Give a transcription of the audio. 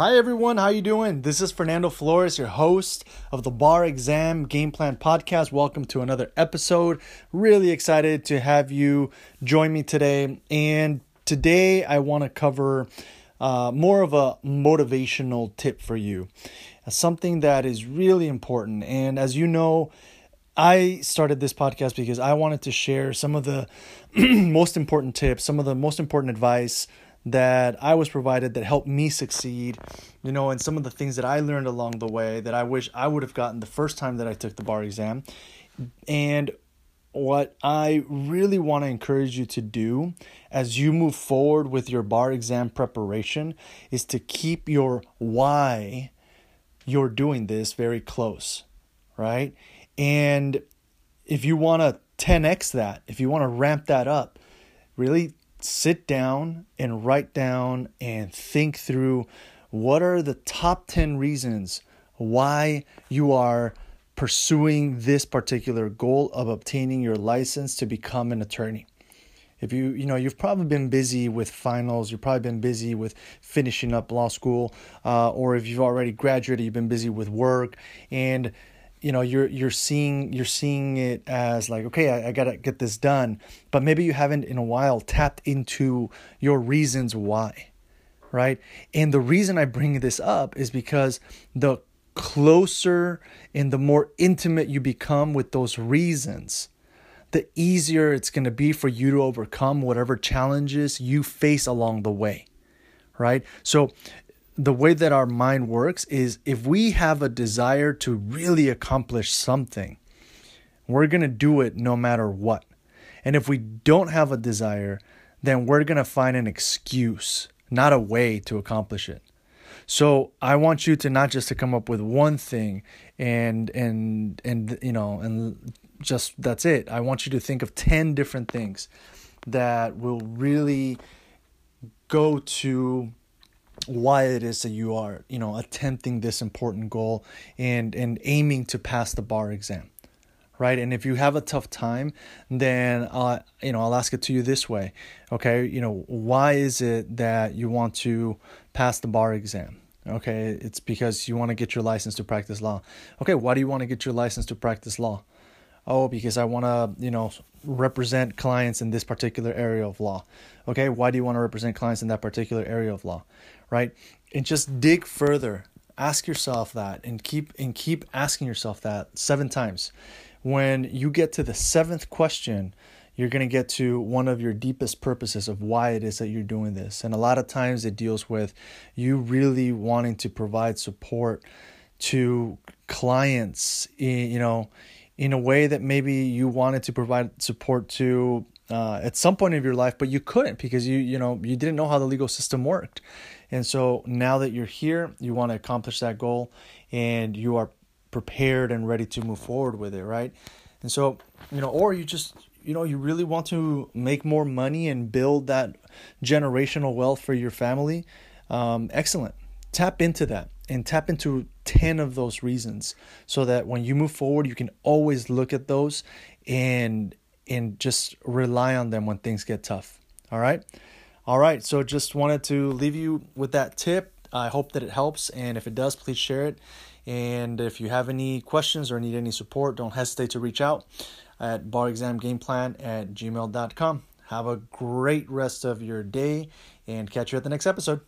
Hi everyone, how you doing? This is Fernando Flores, your host of the Bar Exam Game Plan podcast. Welcome to another episode. Really excited to have you join me today. And today I want to cover uh, more of a motivational tip for you, something that is really important. And as you know, I started this podcast because I wanted to share some of the most important tips, some of the most important advice that I was provided that helped me succeed, you know, and some of the things that I learned along the way that I wish I would have gotten the first time that I took the bar exam. And what I really want to encourage you to do as you move forward with your bar exam preparation is to keep your why you're doing this very close, right? And if you want to 10x that, if you want to ramp that up, really sit down and write down and think through what are the top 10 reasons why you are pursuing this particular goal of obtaining your license to become an attorney. If you you know you've probably been busy with finals you've probably been busy with finishing up law school uh, or if you've already graduated you've been busy with work and you know you're you're seeing you're seeing it as like okay I, I, gotta get this done. But maybe you haven't in a while tapped into your reasons why right? And the reason i bring this up is because the closer and the more intimate you become with those reasons the easier it's going to be for you to overcome whatever challenges you face along the way right? So the way that our mind works is if we have a desire to really accomplish something, we're going to do it no matter what. And if we don't have a desire, then we're going to find an excuse, not a way to accomplish it. So I want you to not just to come up with one thing and and and you know and just that's it. I want you to think of 10 different things that will really go to why it is that you are you know attempting this important goal and and aiming to pass the bar exam right? And if you have a tough time then uh you know I'll ask it to you this way okay? You know why is it that you want to pass the bar exam okay? It's because you want to get your license to practice law. Okay why do you want to get your license to practice law oh because i want to you know represent clients in this particular area of law. Okay why do you want to represent clients in that particular area of law? Right? And just dig further. Ask yourself that and keep and keep asking yourself that seven times. When you get to the seventh question you're going to get to one of your deepest purposes of why it is that you're doing this. And a lot of times it deals with you really wanting to provide support to clients eh, you know in a way that maybe you wanted to provide support to uh, at some point of your life, but you couldn't because you you know you didn't know how the legal system worked, and so now that you're here, you want to accomplish that goal, and you are prepared and ready to move forward with it, right? And so you know, or you just you know you really want to make more money and build that generational wealth for your family. Um, excellent, tap into that and tap into 10 of those reasons so that when you move forward you can always look at those and and just rely on them when things get tough. All right? All right. So just wanted to leave you with that tip. I hope that it helps. And if it does please share it. And if you have any questions or need any support don't hesitate to reach out at barexamgameplan at gmail.com have a great rest of your day and catch you at the next episode